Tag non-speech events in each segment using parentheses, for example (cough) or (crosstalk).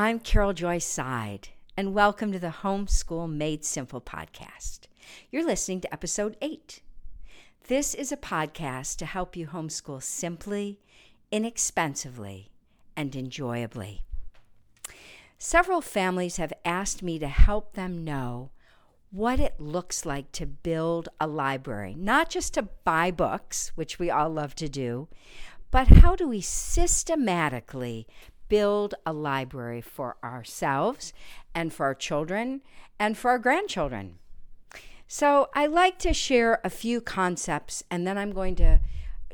I'm Carole Joy Seid, and welcome to the Homeschool Made Simple podcast. You're listening to episode 8. This is a podcast to help you homeschool simply, inexpensively, and enjoyably. Several families have asked me to help them know what it looks like to build a library, not just to buy books, which we all love to do, but how do we systematically build a library for ourselves and for our children and for our grandchildren? So, I like to share a few concepts and then I'm going to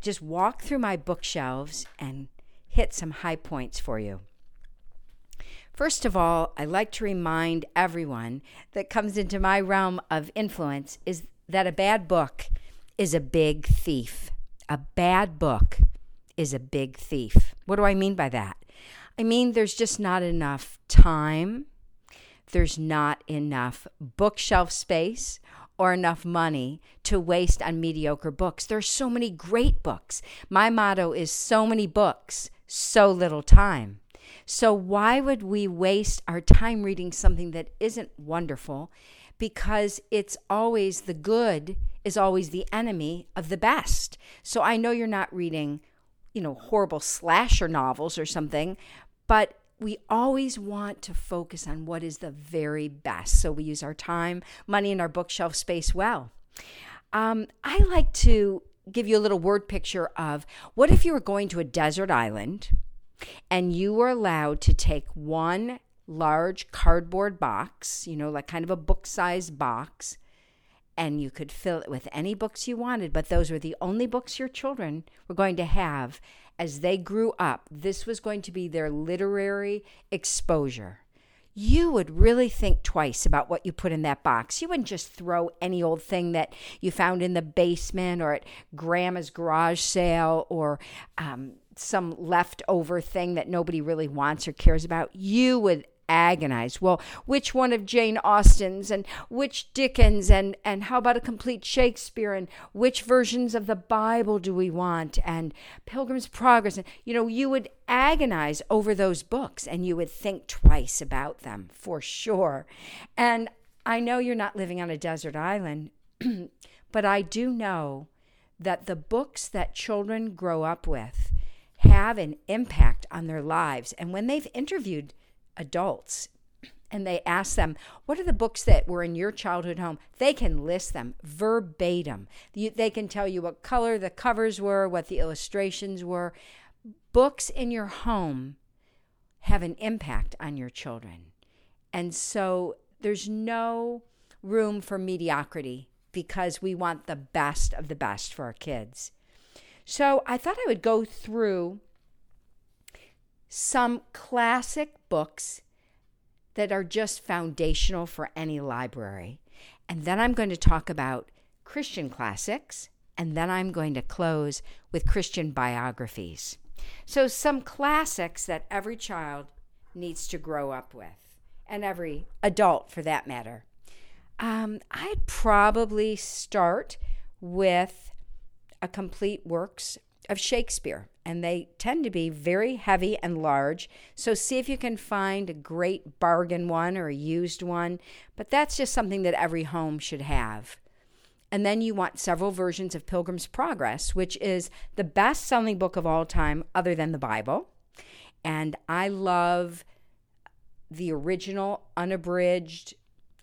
just walk through my bookshelves and hit some high points for you. First of all, I like to remind everyone that comes into my realm of influence is that a bad book is a big thief. A bad book is a big thief. What do I mean by that? I mean, there's just not enough time, there's not enough bookshelf space or enough money to waste on mediocre books. There's so many great books. My motto is so many books, so little time. So, why would we waste our time reading something that isn't wonderful? Because it's always the good is always the enemy of the best. So, I know you're not reading, you know, horrible slasher novels or something, but we always want to focus on what is the very best. So, we use our time, money, and our bookshelf space well. Um, I like to give you a little word picture of what if you were going to a desert island and you were allowed to take one large cardboard box, you know, like kind of a book sized box, and you could fill it with any books you wanted, but those were the only books your children were going to have as they grew up. This was going to be their literary exposure. You would really think twice about what you put in that box. You wouldn't just throw any old thing that you found in the basement or at grandma's garage sale or um, some leftover thing that nobody really wants or cares about, you would agonize. Well, which one of Jane Austen's and which Dickens and and how about a complete Shakespeare and which versions of the Bible do we want and Pilgrim's Progress and you know you would agonize over those books and you would think twice about them for sure. And I know you're not living on a desert island, (clears throat) but I do know that the books that children grow up with have an impact on their lives. And when they've interviewed adults and they ask them, What are the books that were in your childhood home? They can list them verbatim. They can tell you what color the covers were, what the illustrations were. Books in your home have an impact on your children. And so there's no room for mediocrity because we want the best of the best for our kids. So I thought I would go through some classic books that are just foundational for any library. And then I'm going to talk about Christian classics, and then I'm going to close with Christian biographies. So, some classics that every child needs to grow up with, and every adult for that matter. Um, I'd probably start with a complete works of Shakespeare, and they tend to be very heavy and large. So see if you can find a great bargain one or a used one, but that's just something that every home should have. And then you want several versions of Pilgrim's Progress, which is the best selling book of all time, other than the Bible. And I love the original, unabridged,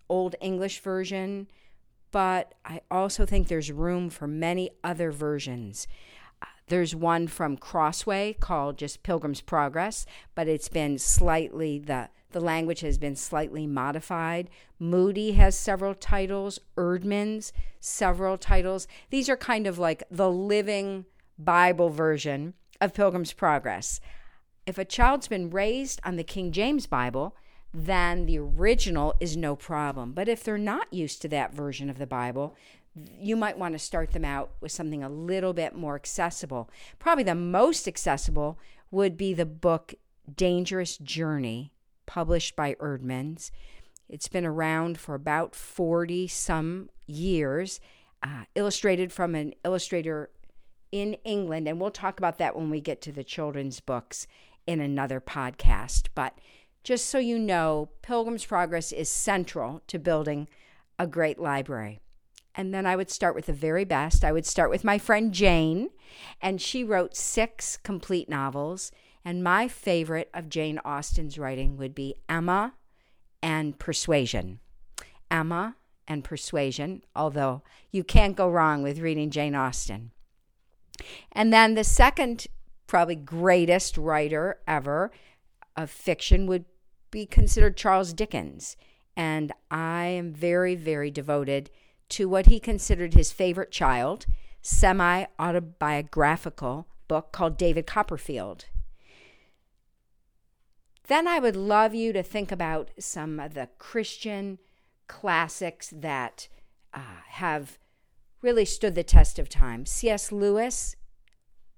Old English version but I also think there's room for many other versions. There's one from Crossway called just Pilgrim's Progress, but it's been slightly the the language has been slightly modified. Moody has several titles, Eerdmans several titles. These are kind of like the living Bible version of Pilgrim's Progress. If a child's been raised on the King James Bible, then the original is no problem. But if they're not used to that version of the Bible, you might want to start them out with something a little bit more accessible. Probably the most accessible would be the book Dangerous Journey, published by Eerdmans. It's been around for about 40 some years, uh, illustrated from an illustrator in England. And we'll talk about that when we get to the children's books in another podcast. But just so you know, Pilgrim's Progress is central to building a great library. And then I would start with the very best. I would start with my friend Jane, and she wrote six complete novels. And my favorite of Jane Austen's writing would be Emma and Persuasion. Emma and Persuasion, although you can't go wrong with reading Jane Austen. And then the second, probably greatest writer ever of fiction would be considered Charles Dickens. And I am very, very devoted to what he considered his favorite child, semi autobiographical book called David Copperfield. Then I would love you to think about some of the Christian classics that uh, have really stood the test of time. C.S. Lewis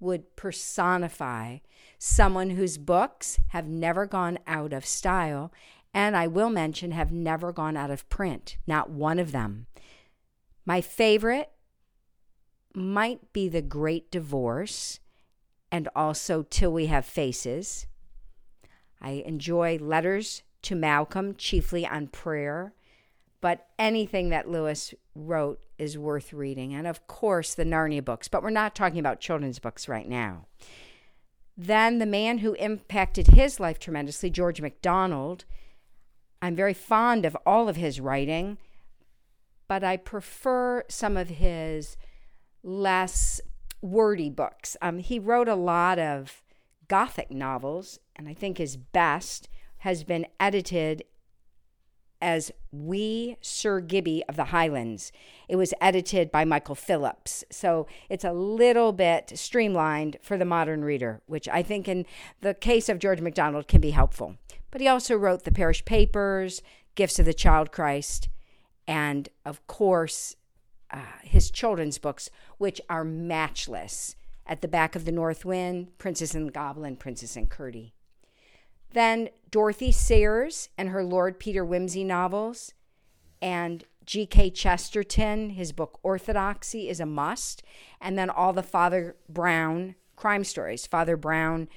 would personify someone whose books have never gone out of style, and I will mention have never gone out of print, not one of them. My favorite might be The Great Divorce and also Till We Have Faces. I enjoy letters to Malcolm, chiefly on prayer, but anything that Lewis wrote is worth reading. And of course, the Narnia books, but we're not talking about children's books right now. Then the man who impacted his life tremendously, George MacDonald. I'm very fond of all of his writing, but I prefer some of his less wordy books. Um, he wrote a lot of Gothic novels, and I think his best has been edited as Wee Sir Gibbie of the Highlands. It was edited by Michael Phillips. So it's a little bit streamlined for the modern reader, which I think in the case of George MacDonald can be helpful. But he also wrote the Parish Papers, Gifts of the Child Christ, and of course, uh, his children's books, which are matchless. At the Back of the North Wind, Princess and the Goblin, Princess and Curdie. Then Dorothy Sayers and her Lord Peter Wimsey novels, and G.K. Chesterton, his book Orthodoxy is a must, and then all the Father Brown crime stories. Father Brown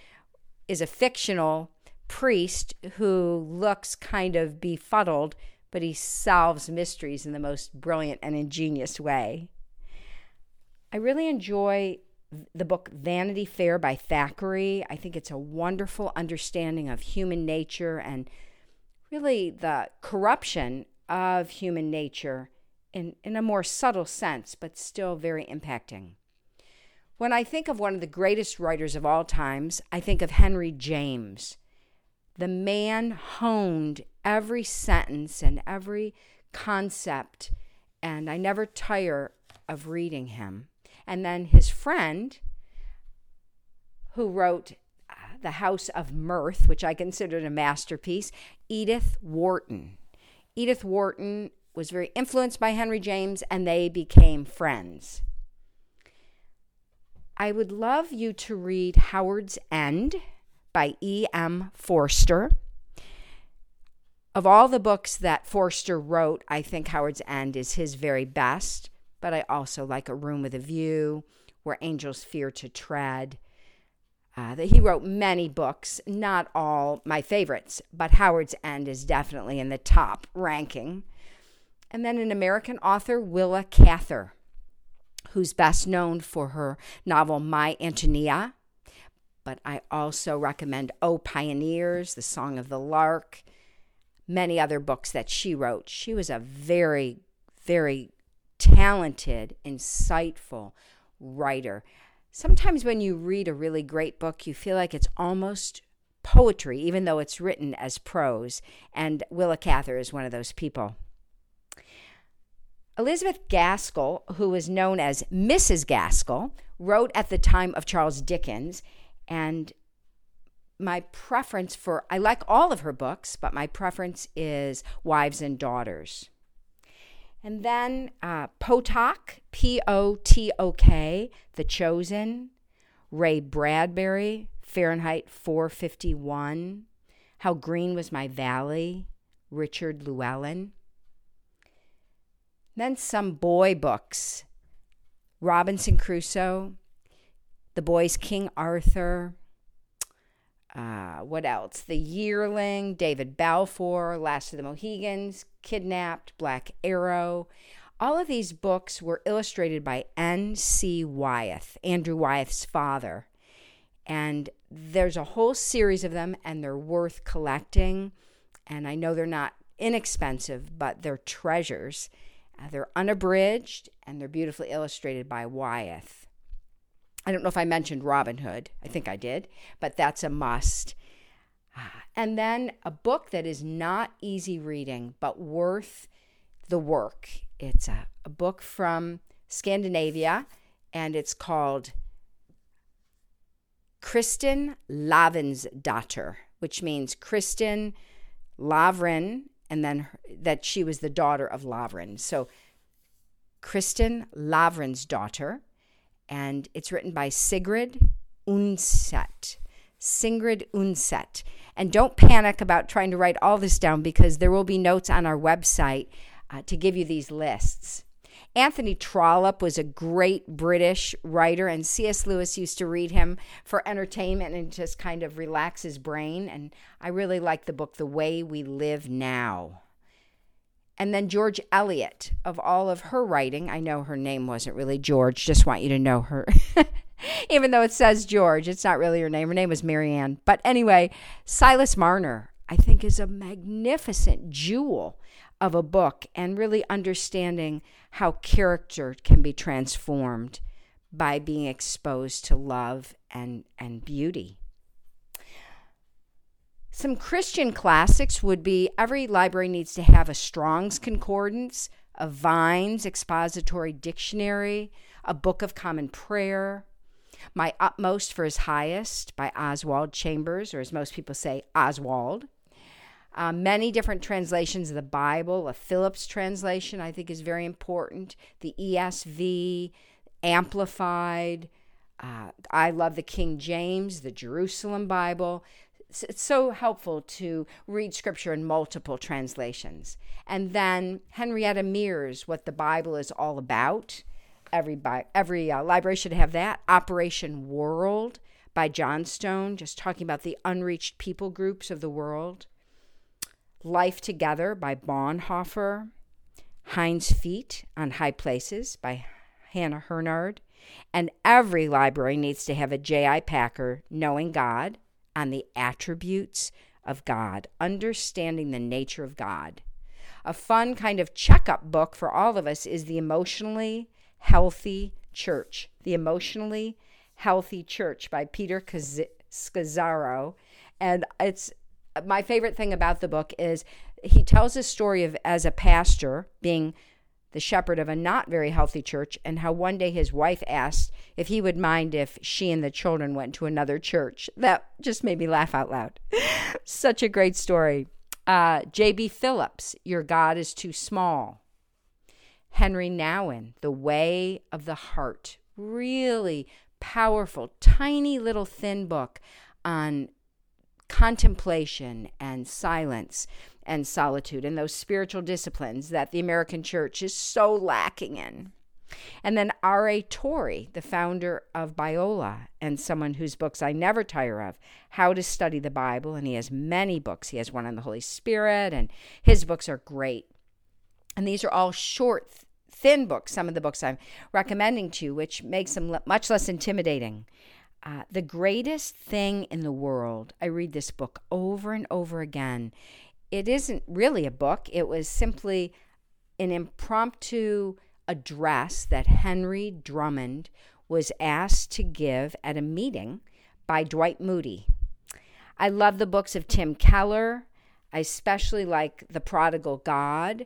is a fictional priest who looks kind of befuddled, but he solves mysteries in the most brilliant and ingenious way. I really enjoy the book Vanity Fair by Thackeray. I think it's a wonderful understanding of human nature and really the corruption of human nature in, in a more subtle sense, but still very impacting. When I think of one of the greatest writers of all times, I think of Henry James. The man honed every sentence and every concept, and I never tire of reading him. And then his friend, who wrote uh, The House of Mirth, which I considered a masterpiece, Edith Wharton. Edith Wharton was very influenced by Henry James, and they became friends. I would love you to read Howard's End by E.M. Forster. Of all the books that Forster wrote, I think Howard's End is his very best but I also like A Room with a View, Where Angels Fear to Tread. Uh, that he wrote many books, not all my favorites, but Howard's End is definitely in the top ranking. And then an American author, Willa Cather, who's best known for her novel My Antonia. But I also recommend Oh Pioneers, The Song of the Lark, many other books that she wrote. She was a very, very talented, insightful writer. Sometimes when you read a really great book, you feel like it's almost poetry, even though it's written as prose. And Willa Cather is one of those people. Elizabeth Gaskell, who was known as Mrs. Gaskell, wrote at the time of Charles Dickens. And my preference for, I like all of her books, but my preference is Wives and Daughters. And then uh, Potok, P O T O K, The Chosen, Ray Bradbury, Fahrenheit 451, How Green Was My Valley, Richard Llewellyn. Then some boy books Robinson Crusoe, The Boy's King Arthur, Uh, what else? The Yearling, David Balfour, Last of the Mohicans, Kidnapped, Black Arrow. All of these books were illustrated by N.C. Wyeth, Andrew Wyeth's father. And there's a whole series of them, and they're worth collecting. And I know they're not inexpensive, but they're treasures. Uh, they're unabridged and they're beautifully illustrated by Wyeth. I don't know if I mentioned Robin Hood. I think I did, but that's a must. Ah, and then a book that is not easy reading, but worth the work. It's a, a book from Scandinavia, and it's called Kristin Daughter, which means Kristin Lavrin, and then her, that she was the daughter of Lavrin. So Kristin Lavransdatter and it's written by Sigrid Undset. Sigrid Undset. And don't panic about trying to write all this down because there will be notes on our website uh, to give you these lists. Anthony Trollope was a great British writer, and C.S. Lewis used to read him for entertainment and just kind of relax his brain. And I really like the book, The Way We Live Now. And then George Eliot, of all of her writing, I know her name wasn't really George, just want you to know her. (laughs) Even though it says George, it's not really her name. Her name was Marianne. But anyway, Silas Marner, I think, is a magnificent jewel of a book and really understanding how character can be transformed by being exposed to love and, and beauty. Some Christian classics would be every library needs to have a Strong's Concordance, a Vine's Expository Dictionary, a Book of Common Prayer, My Utmost for His Highest by Oswald Chambers, or as most people say, Oswald. Uh, many different translations of the Bible. A Phillips translation, I think, is very important. The ESV, Amplified. Uh, I love the King James, the Jerusalem Bible it's so helpful to read scripture in multiple translations. And then Henrietta Mears, What the Bible is All About. Every, every uh, library should have that. Operation World by Johnstone, just talking about the unreached people groups of the world. Life Together by Bonhoeffer. Hind's Feet on High Places by Hannah Hurnard. And every library needs to have a J.I. Packer, Knowing God on the attributes of God, understanding the nature of God. A fun kind of checkup book for all of us is The Emotionally Healthy Church. The Emotionally Healthy Church by Peter Scazzero. And it's my favorite thing about the book is he tells a story of as a pastor being the shepherd of a not very healthy church, and how one day his wife asked if he would mind if she and the children went to another church. That just made me laugh out loud. (laughs) Such a great story. Uh, J.B. Phillips, Your God is Too Small. Henri Nouwen, The Way of the Heart. Really powerful, tiny little thin book on contemplation and silence and solitude and those spiritual disciplines that the American church is so lacking in. And then R.A. Torrey, the founder of Biola, and someone whose books I never tire of, How to Study the Bible. And he has many books. He has one on the Holy Spirit, and his books are great. And these are all short, thin books, some of the books I'm recommending to you, which makes them much less intimidating. Uh, the greatest thing in the world, I read this book over and over again, it isn't really a book, it was simply an impromptu address that Henry Drummond was asked to give at a meeting by Dwight Moody. I love the books of Tim Keller. I especially like The Prodigal God,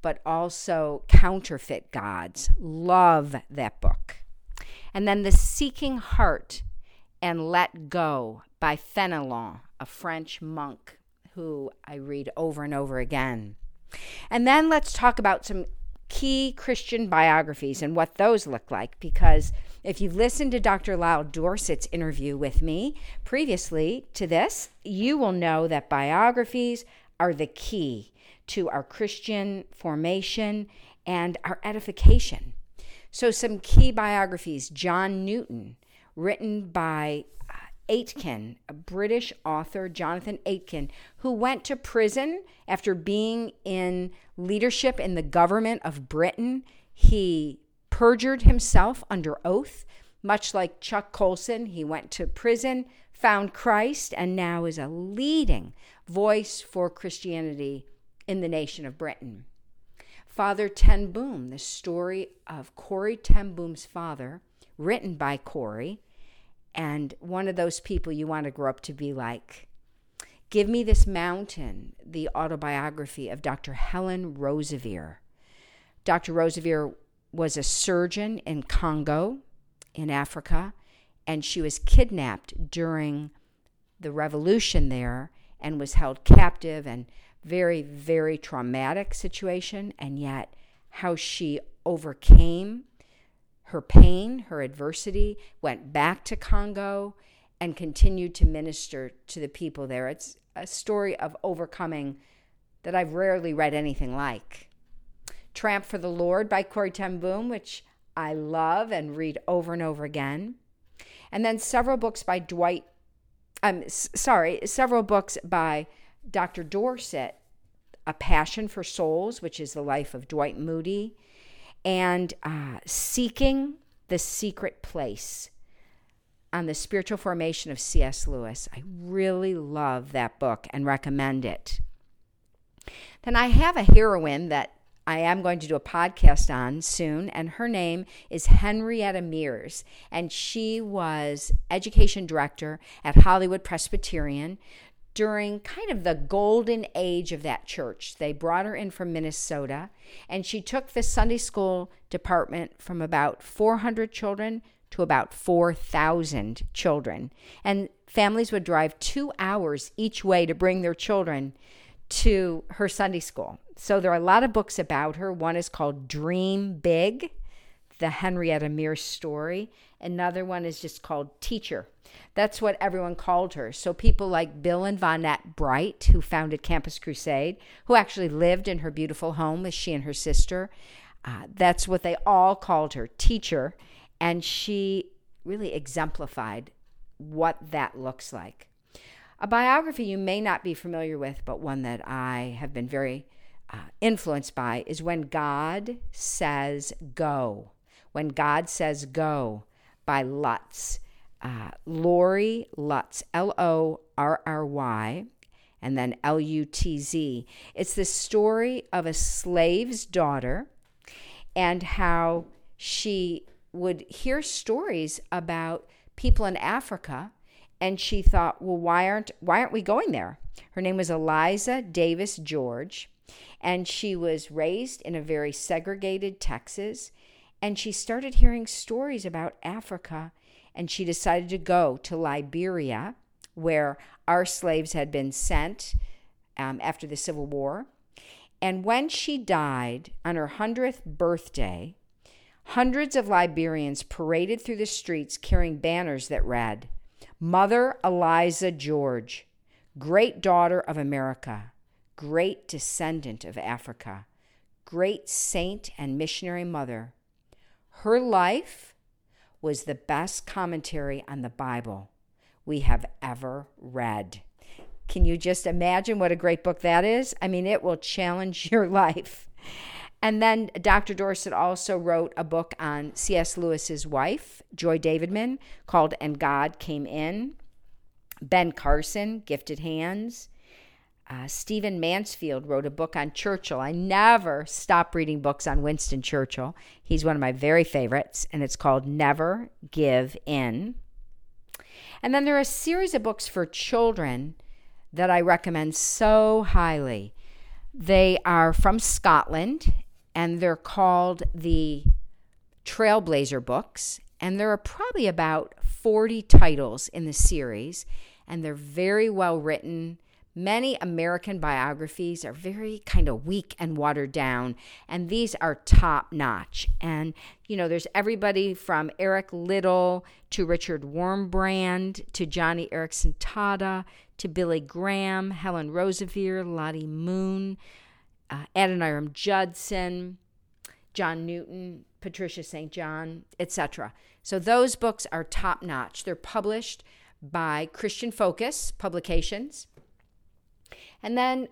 but also Counterfeit Gods. Love that book. And then The Seeking Heart and Let Go by Fenelon, a French monk who I read over and over again. And then let's talk about some key Christian biographies and what those look like. Because if you've listened to Dr. Lyle Dorsett's interview with me previously to this, you will know that biographies are the key to our Christian formation and our edification. So, some key biographies John Newton, written by uh, Aitken, a British author, Jonathan Aitken, who went to prison after being in leadership in the government of Britain. He perjured himself under oath, much like Chuck Colson. He went to prison, found Christ, and now is a leading voice for Christianity in the nation of Britain. Father Ten Boom, the story of Corrie Ten Boom's father, written by Corrie, and one of those people you want to grow up to be like. Give Me This Mountain, the autobiography of Dr. Helen Roseveare. Dr. Roseveare was a surgeon in Congo, in Africa, and she was kidnapped during the revolution there and was held captive and very, very traumatic situation, and yet how she overcame her pain, her adversity, went back to Congo and continued to minister to the people there. It's a story of overcoming that I've rarely read anything like. Tramp for the Lord by Corrie Ten Boom, which I love and read over and over again. And then several books by Dwight, I'm um, sorry, several books by Dr. Dorsett, A Passion for Souls, which is the life of Dwight Moody, and uh, Seeking the Secret Place on the spiritual formation of C.S. Lewis. I really love that book and recommend it. Then I have a heroine that I am going to do a podcast on soon, and her name is Henrietta Mears, and she was education director at Hollywood Presbyterian during kind of the golden age of that church. They brought her in from Minnesota, and she took the Sunday school department from about 400 children to about 4,000 children. And families would drive two hours each way to bring their children to her Sunday school. So there are a lot of books about her. One is called Dream Big, the Henrietta Mears story. Another one is just called Teacher. That's what everyone called her. So people like Bill and Vonette Bright, who founded Campus Crusade, who actually lived in her beautiful home with she and her sister, uh, that's what they all called her, Teacher. And she really exemplified what that looks like. A biography you may not be familiar with, but one that I have been very uh, influenced by, is When God Says Go. When God Says Go by Lutz. Uh, Lorry Lutz, L O R R Y, and then L U T Z. It's the story of a slave's daughter and how she would hear stories about people in Africa and she thought, well, why aren't why aren't we going there? Her name was Eliza Davis George, and she was raised in a very segregated Texas, and she started hearing stories about Africa, and she decided to go to Liberia, where our slaves had been sent um, after the Civil War. And when she died on her 100th birthday, hundreds of Liberians paraded through the streets carrying banners that read, Mother Eliza George, great daughter of America, great descendant of Africa, great saint and missionary mother. Her life was the best commentary on the Bible we have ever read. Can you just imagine what a great book that is? I mean, it will challenge (laughs) your life. And then Dr. Dorsett also wrote a book on C.S. Lewis's wife, Joy Davidman, called And God Came In. Ben Carson, Gifted Hands. Uh, Stephen Mansfield wrote a book on Churchill. I never stop reading books on Winston Churchill. He's one of my very favorites, and it's called Never Give In. And then there are a series of books for children that I recommend so highly. They are from Scotland and they're called the Trailblazer books. And there are probably about 40 titles in the series, and they're very well written. Many American biographies are very kind of weak and watered down, and these are top notch. And, you know, there's everybody from Eric Liddell to Richard Wurmbrand to Joni Eareckson Tada to Billy Graham, Helen Roseveare, Lottie Moon, uh, Adoniram Judson, John Newton, Patricia St. John, etc. So those books are top notch. They're published by Christian Focus Publications. And then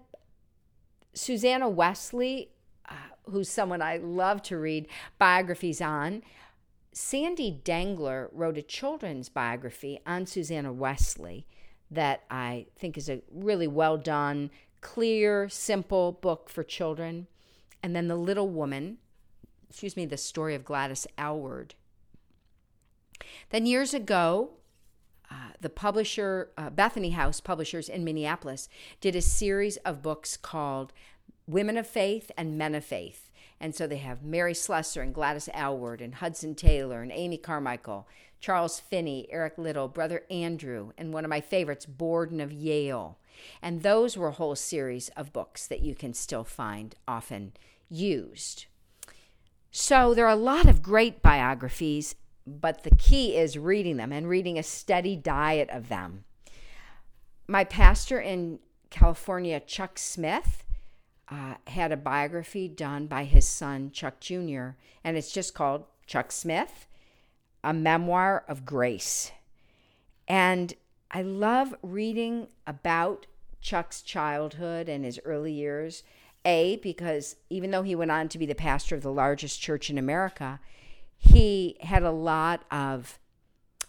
Susanna Wesley, uh, who's someone I love to read biographies on. Sandy Dengler wrote a children's biography on Susanna Wesley that I think is a really well done, clear, simple book for children. And then The Little Woman, excuse me, the story of Gladys Aylward. Then years ago, uh, the publisher, uh, Bethany House Publishers in Minneapolis, did a series of books called Women of Faith and Men of Faith. And so they have Mary Slessor and Gladys Aylward and Hudson Taylor and Amy Carmichael, Charles Finney, Eric Liddell, Brother Andrew, and one of my favorites, Borden of Yale. And those were a whole series of books that you can still find often used. So there are a lot of great biographies, but the key is reading them and reading a steady diet of them. My pastor in California, Chuck Smith, uh, had a biography done by his son, Chuck Jr., and it's just called Chuck Smith A Memoir of Grace. And I love reading about Chuck's childhood and his early years. A, because even though he went on to be the pastor of the largest church in America, he had a lot of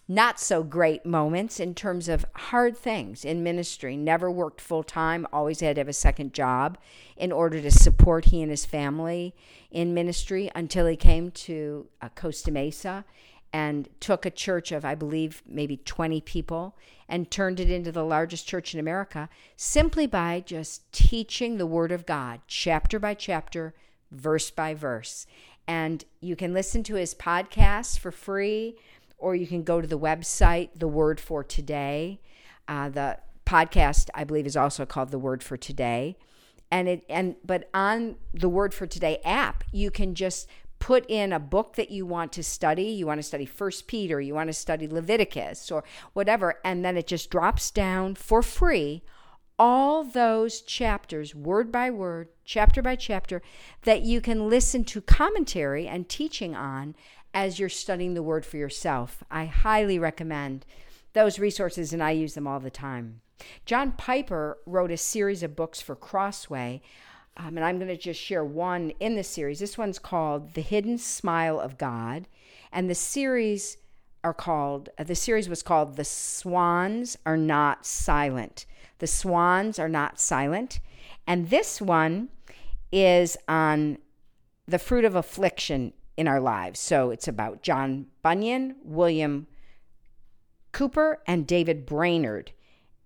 not so great moments in terms of hard things in ministry. Never worked full time, always had to have a second job in order to support he and his family in ministry until he came to uh, Costa Mesa and took a church of, I believe, maybe 20 people and turned it into the largest church in America simply by just teaching the Word of God, chapter by chapter, verse by verse. And you can listen to his podcast for free or you can go to the website, The Word for Today. Uh, the podcast, I believe, is also called The Word for Today. And it and but on the Word for Today app, you can just put in a book that you want to study. You want to study First Peter, you want to study Leviticus, or whatever, and then it just drops down for free all those chapters, word by word, chapter by chapter, that you can listen to commentary and teaching on as you're studying the word for yourself. I highly recommend those resources, and I use them all the time. John Piper wrote a series of books for Crossway, um, and I'm going to just share one in the series. This one's called The Hidden Smile of God, and the series are called uh, the series was called The Swans Are Not Silent. The Swans Are Not Silent, and this one is on the fruit of affliction in our lives. So it's about John Bunyan, William Cowper, and David Brainerd.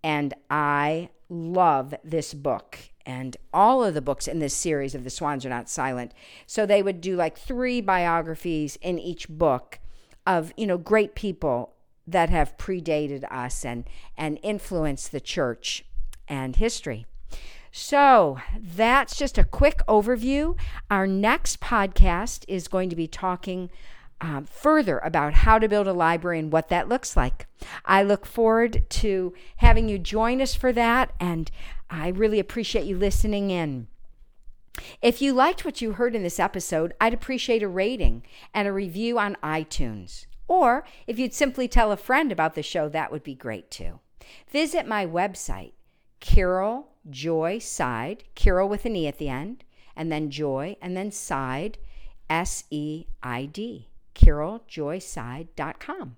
And I love this book and all of the books in this series of The Swans Are Not Silent. So they would do like three biographies in each book of, you know, great people that have predated us and, and influenced the church and history. So that's just a quick overview. Our next podcast is going to be talking um, further about how to build a library and what that looks like. I look forward to having you join us for that, and I really appreciate you listening in. If you liked what you heard in this episode, I'd appreciate a rating and a review on iTunes. Or if you'd simply tell a friend about the show, that would be great too. Visit my website, Carole Joy Seid, Carol with an E at the end, and then Joy, and then Seid, S E I D, carolejoyseid.com.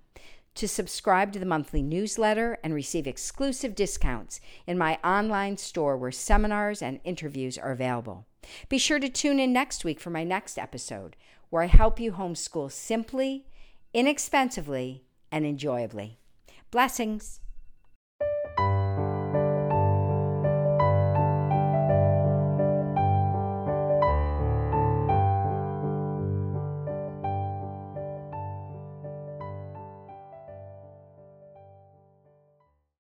To subscribe to the monthly newsletter and receive exclusive discounts in my online store where seminars and interviews are available. Be sure to tune in next week for my next episode, where I help you homeschool simply, inexpensively, and enjoyably. Blessings.